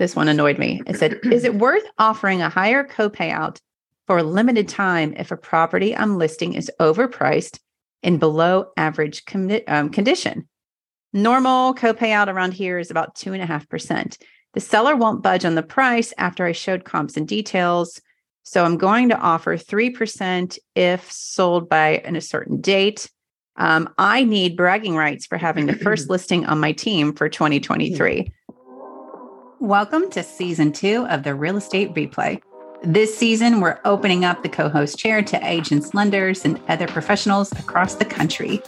This one annoyed me. It said, Is it worth offering a higher co-payout for a limited time if a property I'm listing is overpriced in below average com- um, condition? Normal co-payout around here is about two and a half percent. The seller won't budge on the price after I showed comps and details. So I'm going to offer 3% if sold by in a certain date. Um, I need bragging rights for having the first listing on my team for 2023. Welcome to season two of the Real Estate Replay. This season, we're opening up the co host chair to agents, lenders, and other professionals across the country.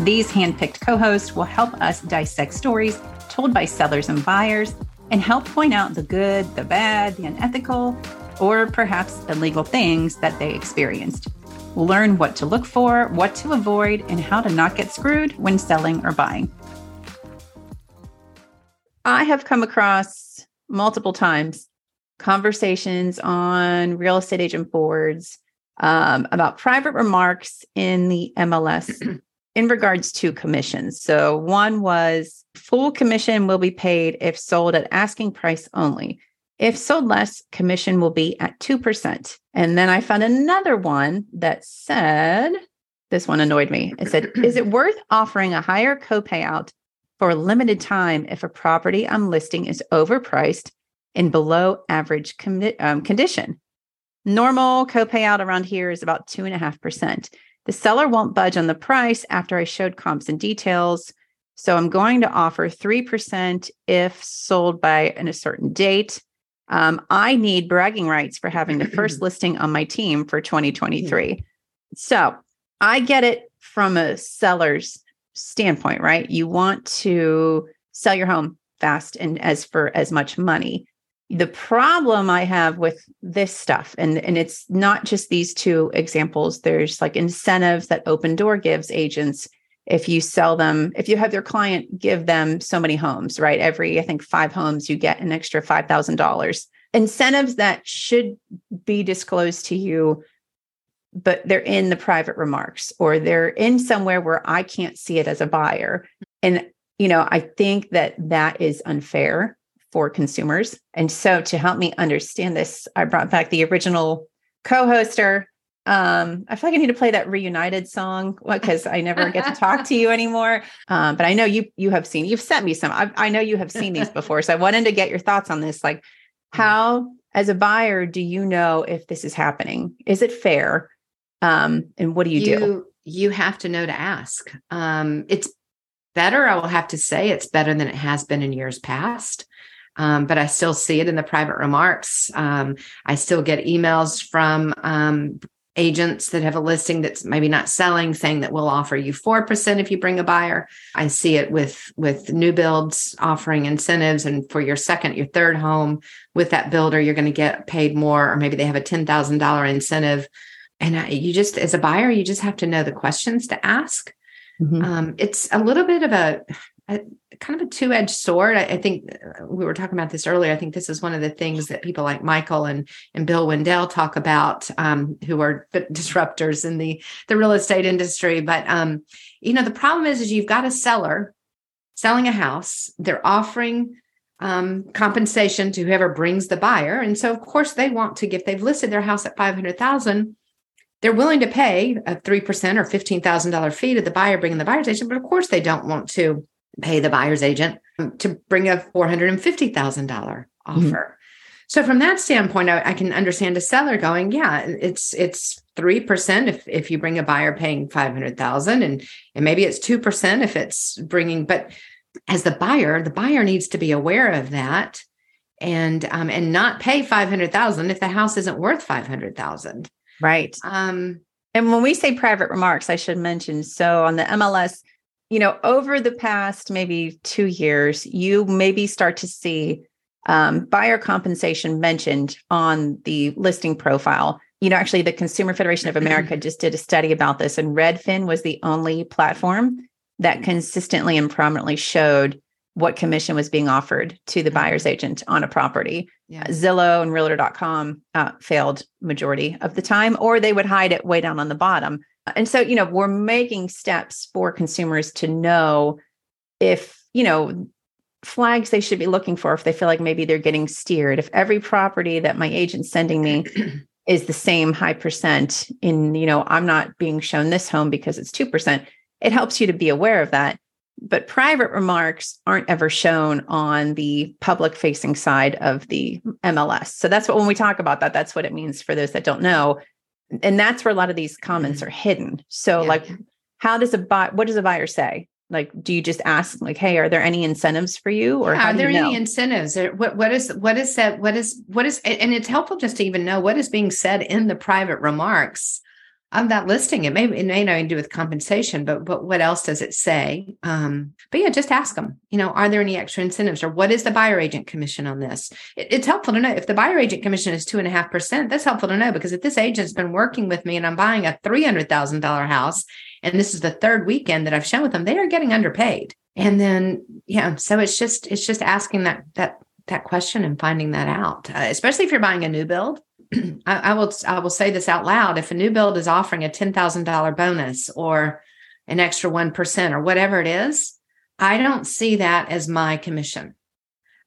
These handpicked co hosts will help us dissect stories told by sellers and buyers and help point out the good, the bad, the unethical, or perhaps illegal things that they experienced. We'll learn what to look for, what to avoid, and how to not get screwed when selling or buying. I have come across multiple times conversations on real estate agent boards um, about private remarks in the MLS in regards to commissions. So, one was full commission will be paid if sold at asking price only. If sold less, commission will be at 2%. And then I found another one that said, this one annoyed me. It said, Is it worth offering a higher co payout for a limited time if a property I'm listing is overpriced in below average um, condition? Normal co payout around here is about 2.5%. The seller won't budge on the price after I showed comps and details. So I'm going to offer 3% if sold by in a certain date. Um, I need bragging rights for having the first listing on my team for 2023. So I get it from a seller's standpoint, right? You want to sell your home fast and as for as much money. The problem I have with this stuff, and, and it's not just these two examples, there's like incentives that Opendoor gives agents if you sell them, if you have your client give them so many homes, right? Every, I think, five homes, you get an extra $5,000. Incentives that should be disclosed to you, but they're in the private remarks or they're in somewhere where I can't see it as a buyer. And, you know, I think that that is unfair for consumers. And so to help me understand this, I brought back the original co hoster um, I feel like I need to play that reunited song because I never get to talk to you anymore. Um, but I know you you have seen you've sent me some. I, I know you have seen these before, so I wanted to get your thoughts on this. Like, how as a buyer do you know if this is happening? Is it fair? Um, and what do you, you do? You have to know to ask. Um, it's better. I will have to say it's better than it has been in years past. Um, but I still see it in the private remarks. Um, I still get emails from um, agents that have a listing that's maybe not selling saying that we'll offer you 4% if you bring a buyer i see it with with new builds offering incentives and for your second your third home with that builder you're going to get paid more or maybe they have a $10000 incentive and you just as a buyer you just have to know the questions to ask mm-hmm. um, it's a little bit of a a, kind of a two-edged sword. I, I, think uh, we were talking about this earlier. I think this is one of the things that people like Michael and and Bill Wendel talk about, um, who are disruptors in the the real estate industry. But um, you know, the problem is, is you've got a seller selling a house. They're offering um, compensation to whoever brings the buyer, and so of course they want to. If they've listed their house at five hundred thousand, they're willing to pay a 3% or $15,000 fee to the buyer bringing the buyer's agent, but of course they don't want to pay the buyer's agent to bring a $450,000 mm-hmm. offer. Mm-hmm. So from that standpoint, I, I, can understand a seller going, yeah, it's it's three percent if if you bring a buyer paying five hundred thousand, and and maybe it's two percent if it's bringing. But as the buyer, the buyer needs to be aware of that, and um and not pay five hundred thousand if the house isn't worth five hundred thousand. Right. Um. And when we say private remarks, I should mention so on the MLS you know, over the past maybe two years, you maybe start to see um, buyer compensation mentioned on the listing profile. You know, actually, the Consumer Federation of America just did a study about this, and Redfin was the only platform that consistently and prominently showed what commission was being offered to the buyer's agent on a property. Yeah. Zillow and Realtor.com uh, failed majority of the time, or they would hide it way down on the bottom. And so, you know, we're making steps for consumers to know if, you know, flags they should be looking for if they feel like maybe they're getting steered. If every property that my agent's sending me is the same high percent in, you know, I'm not being shown this home because it's 2%, it helps you to be aware of that. But private remarks aren't ever shown on the public facing side of the MLS. So that's what, when we talk about that, that's what it means for those that don't know. And that's where a lot of these comments mm-hmm. are hidden. So, yeah. like, how does a buy, what does a buyer say? like do you just ask like hey are there any incentives for you or yeah, are there you know? any incentives what what is what is said what is what is and it's helpful just to even know what is being said in the private remarks of that listing. It may it may not even do with compensation, but but what else does it say? Um, but yeah, just ask them. You know, are there any extra incentives, or what is the buyer agent commission on this? It, it's helpful to know if the buyer agent commission is two and a half percent. That's helpful to know because if this agent's been working with me and I'm buying a three hundred thousand dollar house, and this is the third weekend that I've shown with them, they are getting underpaid. And then yeah, so it's just it's just asking that that that question and finding that out, uh, especially if you're buying a new build I, I, will I will say this out loud. If a new build is offering a ten thousand dollar bonus or an extra one percent or whatever it is, I don't see that as my commission.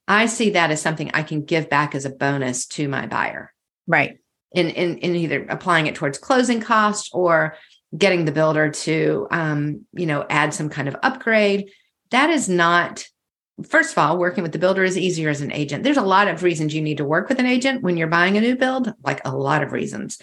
I see that as something I can give back as a bonus to my buyer. Right. In in, in either applying it towards closing costs or getting the builder to um, you know, add some kind of upgrade. That is not first of all, working with the builder is easier as an agent. There's a lot of reasons you need to work with an agent when you're buying a new build, like a lot of reasons.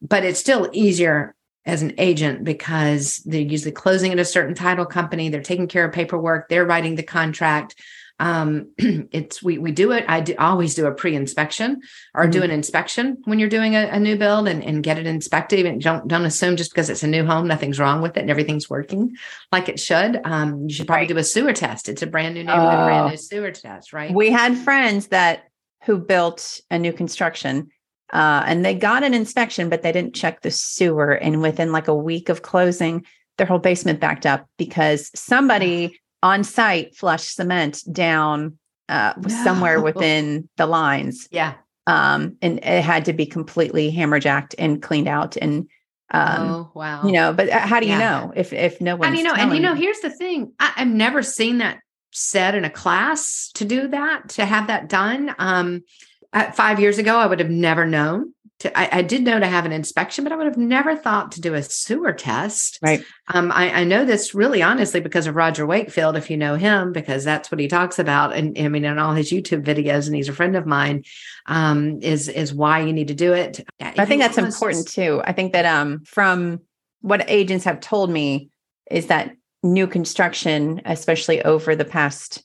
But it's still easier as an agent because they're usually closing at a certain title company, they're taking care of paperwork, they're writing the contract um, it's we we do it. I do, always do a pre-inspection or mm-hmm. do an inspection when you're doing a, a, new build and, and get it inspected. And don't don't assume just because it's a new home, nothing's wrong with it and everything's working like it should. Um, you should probably right. do a sewer test. It's a brand new neighborhood, uh, brand oh. new sewer test, right? We had friends that who built a new construction. Uh, and they got an inspection, but they didn't check the sewer. And within like a week of closing, their whole basement backed up because somebody on site flush cement down uh, no. somewhere within the lines. Yeah. Um, and it had to be completely hammerjacked and cleaned out. And um, oh wow, you know, but uh, how do you yeah. know if if no one? How do you know? And you know, here's the thing: I, I've never seen that said in a class to do that to have that done. Um, five years ago, I would have never known to, I, I, did know to have an inspection, but I would have never thought to do a sewer test. Right. Um, I, I, know this really honestly because of Roger Wakefield, if you know him, because that's what he talks about. And I mean, in all his YouTube videos, and he's a friend of mine, um, is is why you need to do it. I think that's important too. I think that um, from what agents have told me is that new construction, especially over the past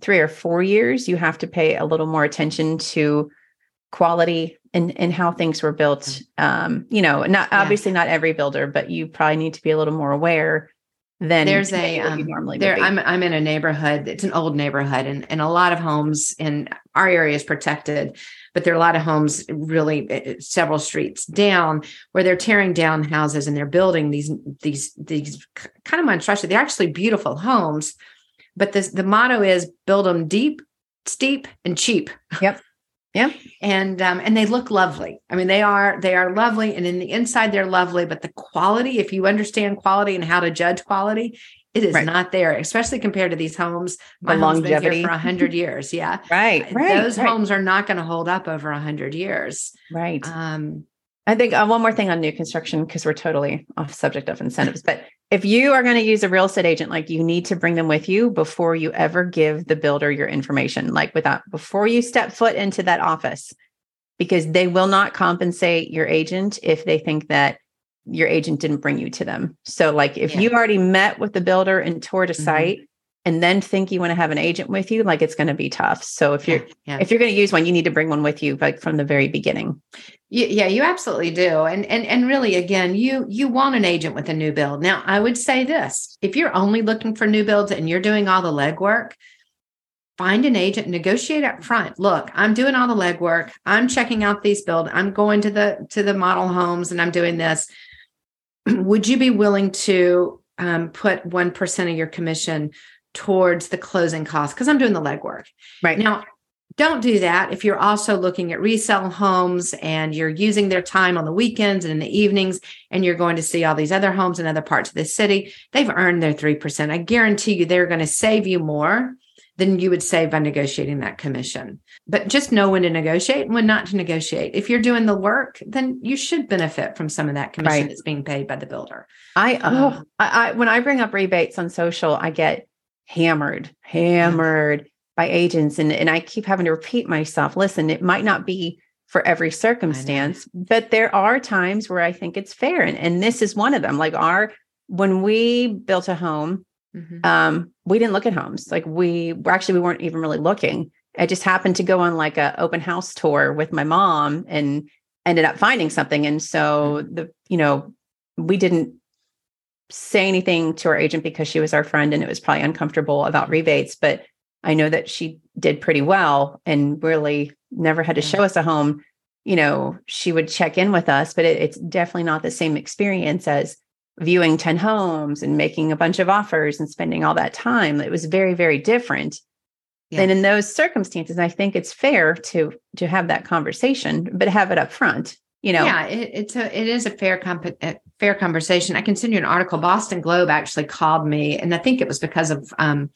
three or four years, you have to pay a little more attention to quality and and how things were built. Mm. um you know not yeah. obviously not every builder but you probably need to be a little more aware than there's a um, normally there I'm I'm in a neighborhood it's an old neighborhood and and a lot of homes in our area is protected but there are a lot of homes really eh, eh, several streets down where they're tearing down houses and they're building these these these kind of monstrosity. They're actually beautiful homes but this the motto is build them deep steep and cheap. Yep yeah. And um, and they look lovely. I mean, they are they are lovely. And in the inside, they're lovely. But the quality, if you understand quality and how to judge quality, it is right. not there, especially compared to these homes. My the longevity for a hundred years. Yeah. right. Right. Those right. homes are not going to hold up over a hundred years. Right. Um, I think uh, one more thing on new construction, because we're totally off subject of incentives, but if you are going to use a real estate agent, like you need to bring them with you before you ever give the builder your information, like without before you step foot into that office, because they will not compensate your agent if they think that your agent didn't bring you to them. So, like if yeah. you already met with the builder and toured a mm-hmm. site, and then think you want to have an agent with you like it's going to be tough. So if you're yeah, if you're going to use one you need to bring one with you like from the very beginning. Yeah you absolutely do and and and really again you you want an agent with a new build. Now i would say this if you're only looking for new builds and you're doing all the legwork find an agent negotiate up front. Look i'm doing all the legwork i'm checking out these build i'm going to the to the model homes and i'm doing this. Would you be willing to um, put 1% of your commission towards the closing costs because I'm doing the legwork. Right. Now, don't do that if you're also looking at resale homes and you're using their time on the weekends and in the evenings and you're going to see all these other homes in other parts of the city. They've earned their 3%. I guarantee you they're going to save you more than you would save by negotiating that commission. But just know when to negotiate and when not to negotiate. If you're doing the work, then you should benefit from some of that commission Right. that's being paid by the builder. I, oh, I, I when I bring up rebates on social, I get hammered, hammered by agents, and and I keep having to repeat myself. Listen, it might not be for every circumstance, but there are times where I think it's fair, and and this is one of them. Like our when we built a home, Mhm. um, we didn't look at homes. Like we well, actually we weren't even really looking. I just happened to go on like a open house tour with my mom and ended up finding something. And so the, you know, we didn't say anything to our agent because she was our friend and it was probably uncomfortable about rebates, but I know that she did pretty well and really never had to show us a home. You know, she would check in with us, but it, it's definitely not the same experience as viewing 10 homes and making a bunch of offers and spending all that time. It was very, very different. Yeah. And in those circumstances, I think it's fair to to have that conversation, but have it up front. You know, Yeah, it, it's a it is a fair comp- a uh, fair conversation. I can send you an article. Boston Globe actually called me, and I think it was because of um,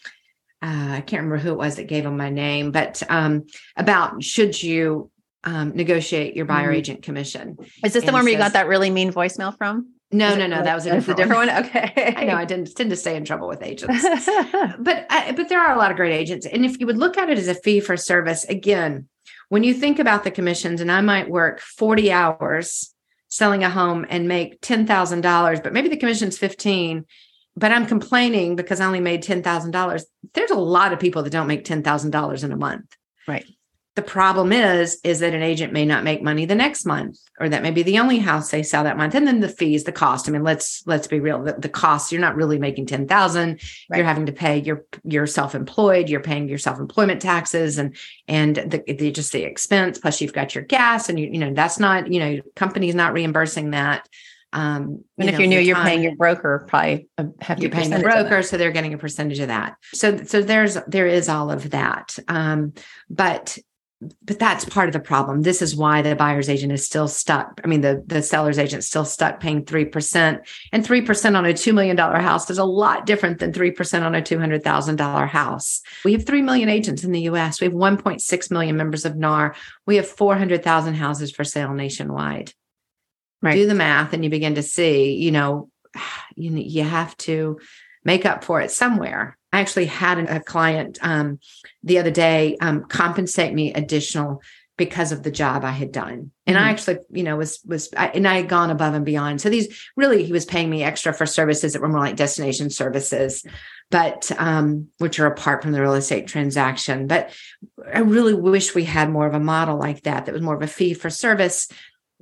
uh, I can't remember who it was that gave them my name, but um, about should you um, negotiate your buyer Mhm. agent commission? is this the one where you says- got that really mean voicemail from? No, no, no, that was a that's different, one. one. Okay, I know I didn't tend to stay in trouble with agents. but I, but there are a lot of great agents and if you would look at it as a fee for service again when you think about the commissions and i might work 40 hours selling a home and make $10000 but maybe the commission's 15 but i'm complaining because i only made $10000 there's a lot of people that don't make $10000 in a month Right. The problem is is that an agent may not make money the next month or that may be the only house they sell that month. And then the fees the cost. I mean let's let's be real the, the cost you're not really making 10000 Right. you're having to pay you're you're self-employed you're paying your self-employment taxes and and the, the just the expense plus you've got your gas and you you know that's not you know your company's not reimbursing that um and you if know, you're new, you're time- paying your broker probably a hefty you're paying the percentage of that. broker so they're getting a percentage of that. So so there's there is all of that. Um but but that's part of the problem. This is why the buyer's agent is still stuck. I mean the the seller's agent is still stuck paying 3% and 3% on a $2 million house is a lot different than 3% on a $200000 house. We have 3 million agents in the us we have 1.6 million members of nar we have 400000 houses for sale nationwide. Right. do the math and you begin to see you know you you have to make up for it somewhere i actually had a client um, the other day um, compensate me additional because of the job i had done and i Mhm. actually you know was was I, and i had gone above and beyond so these really he was paying me extra for services that were more like destination services but um, which are apart from the real estate transaction but i really wish we had more of a model like that that was more of a fee for service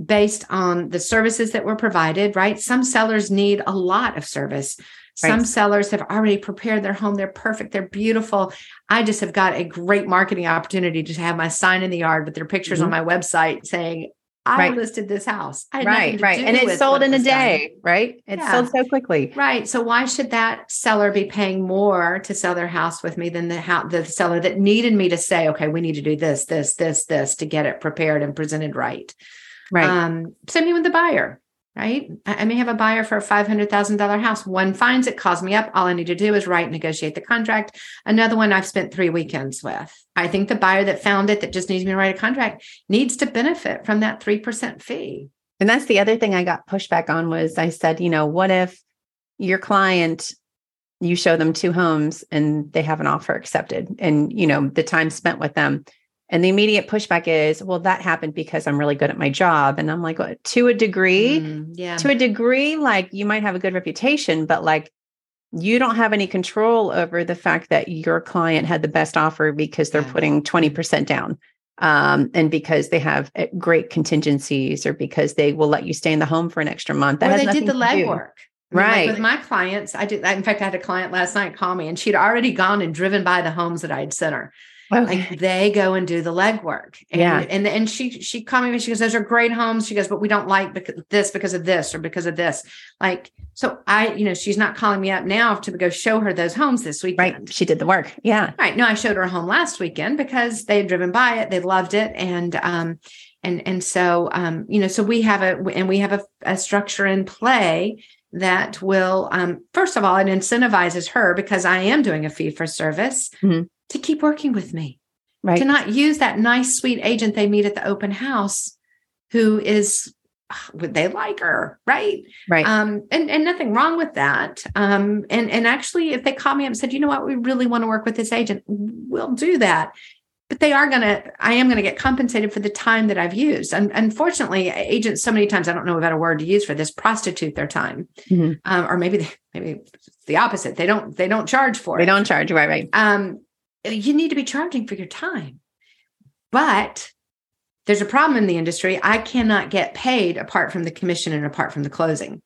based on the services that were provided, right? Some sellers need a lot of service. Some sellers have already prepared their home. They're perfect. They're beautiful. I just have got a great marketing opportunity to have my sign in the yard with their pictures on my website saying, I Mm-hmm. Right. listed this house. I Right, right. And with sold in a day, right? It Yeah. sold so quickly. Right. So why should that seller be paying more to sell their house with me than the house, the seller that needed me to say, okay, we need to do this, this, this, this to get it prepared and presented right? Right. Um, same thing with the buyer, right? I, may have a buyer for a five hundred thousand dollar house. One finds it, calls me up. All I need to do is write, negotiate the contract. Another one I've spent three weekends with. I think the buyer that found it that just needs me to write a contract needs to benefit from that three percent fee. And that's the other thing I got pushback on was I said, you know, what if your client you show them two homes and they have an offer accepted and you know the time spent with them and the immediate pushback is well that happened because i'm really good at my job and i'm like well, to a degree Mm, yeah. to a degree like you might have a good reputation but like you don't have any control over the fact that your client had the best offer because they're Yeah. putting 20% down um, and because they have uh, great contingencies or because they will let you stay in the home for an extra month or has they did the legwork. I mean, like Right. with my clients, I did. In fact, I had a client last night call me, and she'd already gone and driven by the homes that I'd sent her. Okay. like they go and do the legwork and, Yeah. and and she she called me and she goes those are great homes. She goes but we don't like because this because of this or because of this. Like so i you know she's not calling me up now to go show her those homes this weekend. Right she did the work. Yeah. Right. No i showed her a home last weekend because they had driven by it they loved it and um and and so um you know so we have a and we have a, a structure in play that will um first of all it incentivizes her because i am doing a fee for service. Mhm. To keep working with me. Right. to not use that nice, sweet agent they meet at the open house who is would they like her right? Right. Um and and nothing wrong with that. Um and and actually if they call me up and said you know what? We really want to work with this agent we'll do that. But they are going to i am going to get compensated for the time that i've used. And unfortunately agents so many times i don't know about a word to use for this prostitute their time. Mm-hmm. um, or maybe they, maybe the opposite. They don't they don't charge for they it. they don't charge. Right right. Um you need to be charging for your time but there's a problem in the industry. I cannot get paid apart from the commission and apart from the closing.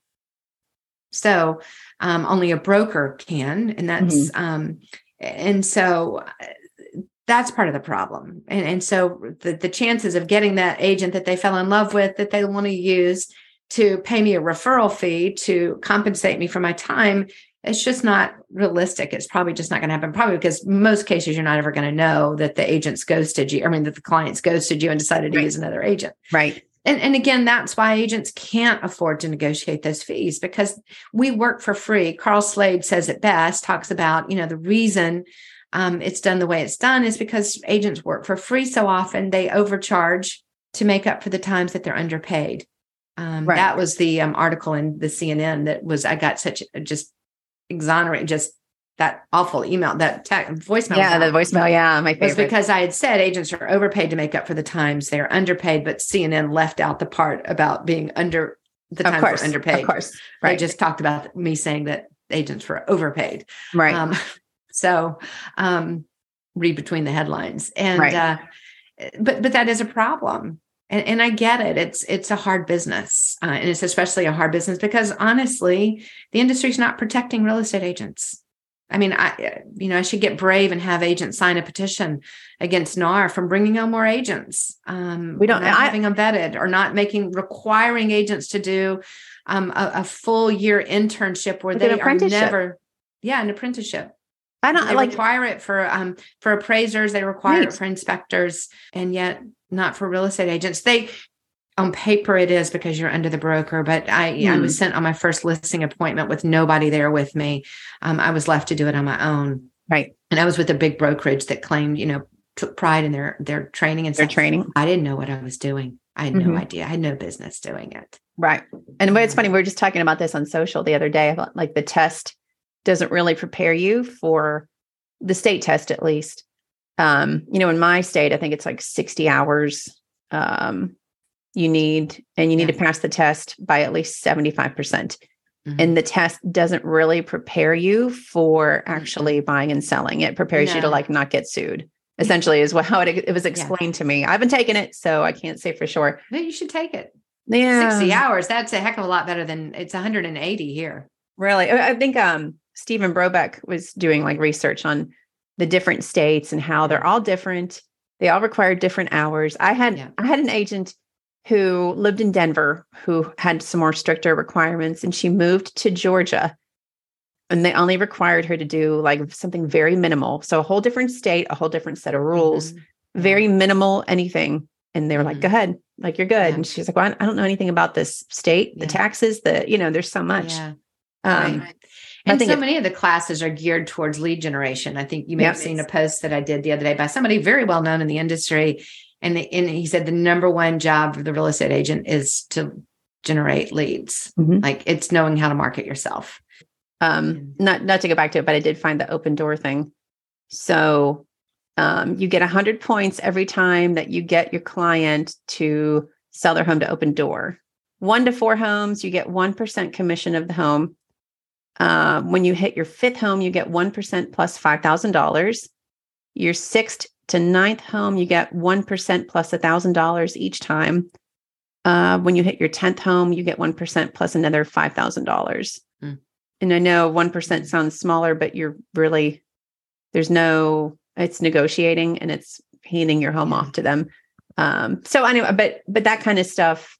So um, only a broker can, and that's mm-hmm. um, and so that's part of the problem. And and so the the chances of getting that agent that they fell in love with that they want to use to pay me a referral fee to compensate me for my time it's just not realistic. It's probably just not going to happen. Probably because most cases you're not ever going to know that the agents ghosted you. I mean, that the clients ghosted you and decided to right. use another agent. Right. And, and again, that's why agents can't afford to negotiate those fees because we work for free. Carl Slade says it best, talks about, you know, the reason um, it's done the way it's done is because agents work for free so often they overcharge to make up for the times that they're underpaid. Um, right. That was the um, article in the CNN that was, I got such just exonerate just that awful email, that tech voicemail. Yeah, the voicemail. Yeah, my favorite. Was because I had said agents are overpaid to make up for the times they're underpaid, but CNN left out the part about being under the time course, underpaid. Of course, right. They just talked about me saying that agents were overpaid. Right. Um, so, um, read between the headlines, and right. uh, but but that is a problem. And, and, I get it. It's it's a hard business, uh, and it's especially a hard business because honestly, the industry is not protecting real estate agents. I mean, I you know I should get brave and have agents sign a petition against NAR from bringing on more agents. Um, we don't not I, having them vetted or not making requiring agents to do um, a, a, full year internship where they are never, yeah, an apprenticeship. I don't they like require it for um for appraisers. They require right. it for inspectors, and yet not for real estate agents. They on paper it is because you're under the broker, but I mm. I was hmm. sent on my first listing appointment with nobody there with me. Um, I was left to do it on my own. Right. And I was with a big brokerage that claimed, you know, took pride in their their training and their stuff. training. I didn't know what I was doing. I had mm-hmm. no idea. I had no business doing it. Right. And it's funny, we were just talking about this on social the other day. Like the test doesn't really prepare you for the state test, at least um, you know, in my state, I think it's like 60 hours um, you need, and you need yeah. to pass the test by at least 75%. percent mm hmm And the test doesn't really prepare you for actually buying and selling. It prepares no. you to like not get sued. Essentially, is what how it, it was explained yeah. to me. I haven't taken it, so I can't say for sure. No, you should take it. Yeah, 60 hours. That's a heck of a lot better than it's 180 here. Really, I think um Stephen Brobeck was doing like research on the different states and how they're all different. They all require different hours. I had yeah. I had an agent who lived in Denver who had some more stricter requirements and she moved to Georgia and they only required her to do like something very minimal. So a whole different state, a whole different set of rules, mm-hmm. very minimal anything. And they were mm-hmm. like, go ahead, like you're good. Yeah. And she's like, well, I don't know anything about this state, yeah. the taxes, the, you know, there's so much. Yeah. Um, right. And so many of the classes are geared towards lead generation. I think you may have seen a post that I did the other day by somebody very well known in the industry. And, the, and he said the number one job of the real estate agent is to generate leads. Mm-hmm. Like it's knowing how to market yourself. Um, not not to go back to it, but I did find the Opendoor thing. So um, you get 100 points every time that you get your client to sell their home to Opendoor. One to four homes, you get 1% commission of the home. Uh, when you hit your fifth home, you get 1% plus $5,000. Your sixth to ninth home, you get 1% plus $1,000 each time. Uh, when you hit your 10th home, you get 1% plus another $5,000. Mm. And I know 1% sounds smaller, but you're really, there's no, it's negotiating and it's handing your home off to them. Um, so anyway, but, but that kind of stuff,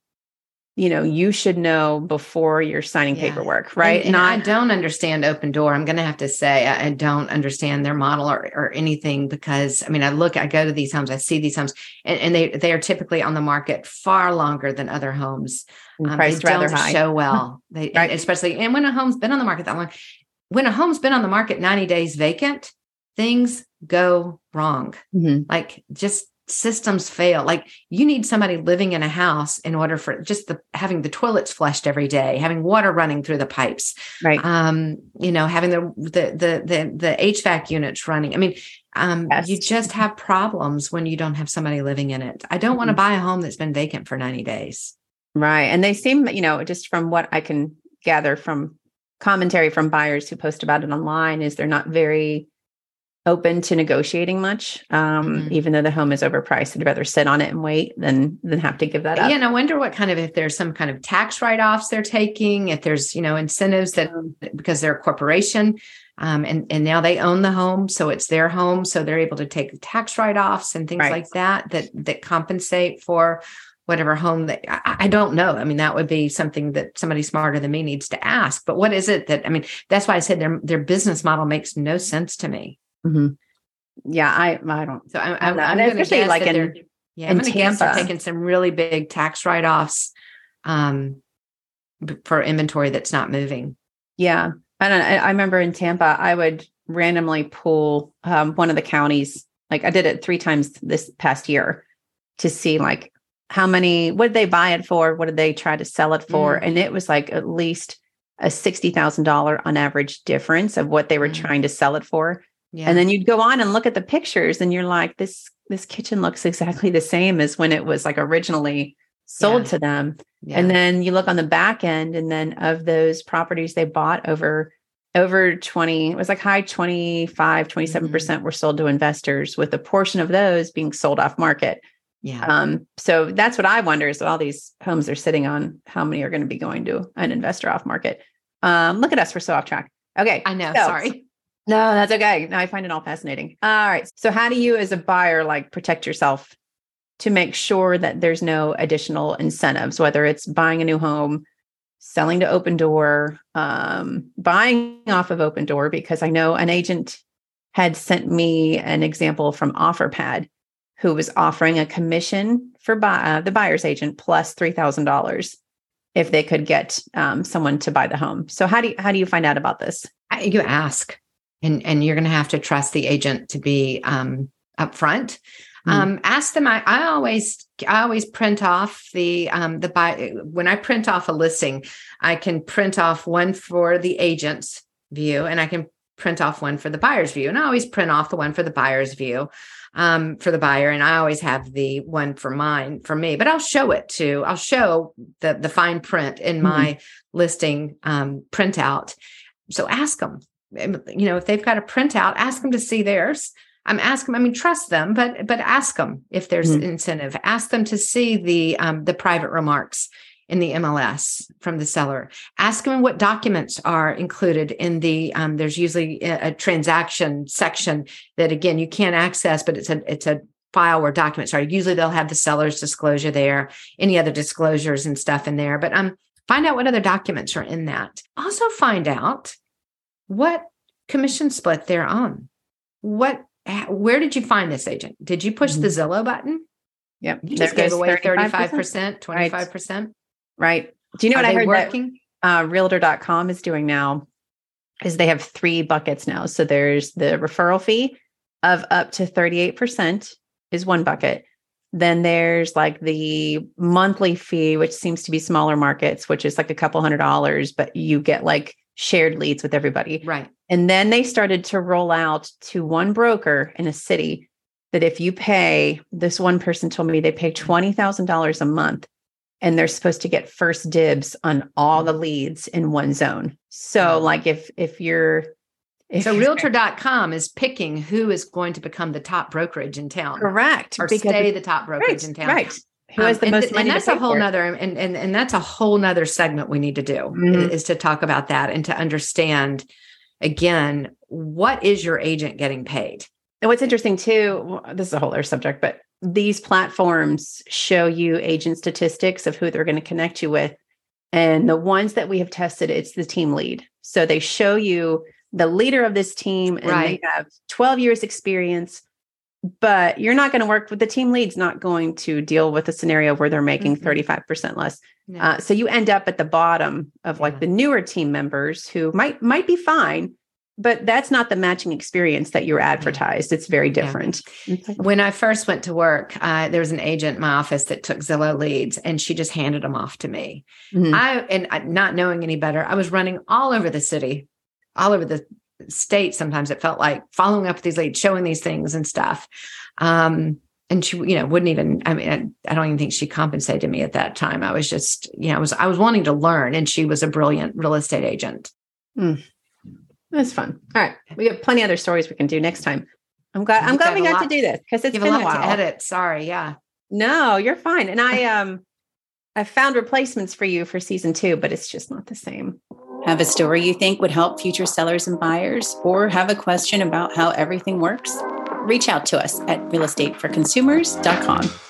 you know you should know before you're signing yeah. paperwork right and, and Not, i don't understand Opendoor i'm going to have to say I, I, don't understand their model or, or anything because i mean i look i go to these homes i see these homes and, and they they are typically on the market far longer than other homes um, priced rather high show well they right. especially and when a home's been on the market that long when a home's been on the market 90 days vacant things go wrong. Mhm. Like just systems fail. Like you need somebody living in a house in order for just the having the toilets flushed every day, having water running through the pipes, Right. um, you know, having the the the the, the HVAC units running. I mean, um, Yes. you just have problems when you don't have somebody living in it. I don't want to buy a home that's been vacant for 90 days. Right. And they seem, you know, just from what I can gather from commentary from buyers who post about it online, is they're not very open to negotiating much. Um, Mhm. even though the home is overpriced. They'd rather sit on it and wait than than have to give that up. Yeah, and I wonder what kind of if there's some kind of tax write-offs they're taking, if there's you know incentives that because they're a corporation, um, and and now they own the home, so it's their home, so they're able to take tax write-offs and things Right. like that that that compensate for whatever home that I, I don't know. I mean, that would be something that somebody smarter than me needs to ask. But what is it that I mean? That's why I said their their business model makes no sense to me. Mhm. Yeah, I I don't. So I'm, I'm, I'm especially guess like in- yeah, in I'm gonna guess they're Tampa. taking some really big tax write-offs um, for inventory that's not moving. Yeah. I don't know. I I remember in Tampa, I would randomly pull um, one of the counties. Like I did it three times this past year to see like how many, what did they buy it for? What did they try to sell it for? Mm. And it was like at least a $60,000 on average difference of what they were Mm. trying to sell it for. Yeah. And then you'd go on and look at the pictures and you're like, this, this kitchen looks exactly the same as when it was like originally sold Yeah. to them. yeah. And then you look on the back end, and then of those properties they bought over over 20, it was like high 25, 27% Mm-hmm. were sold to investors, with a portion of those being sold off market. yeah. Um, so that's what I wonder is all these homes they're sitting on, how many are going to be going to an investor off market? Um, look at us, we're so off track. Okay. I know. so- Sorry. No, that's okay. No, I find it all fascinating. All right. So how do you as a buyer like protect yourself to make sure that there's no additional incentives, whether it's buying a new home, selling to Opendoor, um, buying off of Opendoor, because I know an agent had sent me an example from OfferPad who was offering a commission for buy, uh, the buyer's agent plus $3,000 if they could get um, someone to buy the home. So how do you, how do you find out about this? You ask, and and you're going to have to trust the agent to be um, upfront. Mm. Um, ask them. I, I always I always print off the um, the buy when I print off a listing. I can print off one for the agent's view, and I can print off one for the buyer's view. And I always print off the one for the buyer's view um, for the buyer, and I always have the one for mine for me. But I'll show it to. I'll show the the fine print in Mhm. my listing um, printout. So ask them. You know, if they've got a printout, ask them to see theirs. I'm asking. I mean, trust them, but but ask them if there's Mhm. incentive. Ask them to see the um, the private remarks in the MLS from the seller. Ask them what documents are included in the. Um, there's usually a, a transaction section that again you can't access, but it's a it's a file where documents are. Usually they'll have the seller's disclosure there, any other disclosures and stuff in there. But um, find out what other documents are in that. Also find out what commission split they're on. What where did you find this agent? Did you push the Zillow button? Yep. You just gave away 35%. 35%, 25%. Right. Do you know Are what I heard working? that uh, realtor.com is doing now? Is they have three buckets now. So there's the referral fee of up to 38% is one bucket. Then there's like the monthly fee, which seems to be smaller markets, which is like a couple hundred dollars, but you get like shared leads with everybody. Right. And then they started to roll out to one broker in a city that if you pay, this one person told me they pay $20,000 a month and they're supposed to get first dibs on all the leads in one zone. So like if if you're if So realtor.com is picking who is going to become the top brokerage in town correct or stay the top brokerage in town. Right. Who has Um, the and, most th- money and that's a whole nother and, and and that's a whole nother segment we need to do Mhm. is to talk about that and to understand again what is your agent getting paid And what's interesting too, this is a whole other subject, but these platforms show you agent statistics of who they're going to connect you with. And the ones that we have tested, it's the team lead. So they show you the leader of this team and Right. they have 12 years experience, but you're not going to work with the team lead's not going to deal with a scenario where they're making Mhm. 35% less. No. Uh, so you end up at the bottom of like Yeah. the newer team members who might might be fine, but that's not the matching experience that you're advertised. It's very different. Yeah. When I first went to work, uh, there was an agent in my office that took Zillow leads, and she just handed them off to me. Mm-hmm. I and not knowing any better, I was running all over the city, all over the state. Sometimes it felt like following up with these leads, showing these things and stuff. Um, and she, you know, wouldn't even. I mean, I, I don't even think she compensated me at that time. I was just, you know, I was I was wanting to learn, and she was a brilliant real estate agent. Mm. That's fun. All right. We have plenty other stories we can do next time. I'm glad I'm glad we got lot, to do this because it's been a, a while. to edit. Sorry. Yeah. No, you're fine. And I um I found replacements for you for season two, but it's just not the same. Have a story you think would help future sellers and buyers, or have a question about how everything works? Reach out to us at realestateforconsumers.com.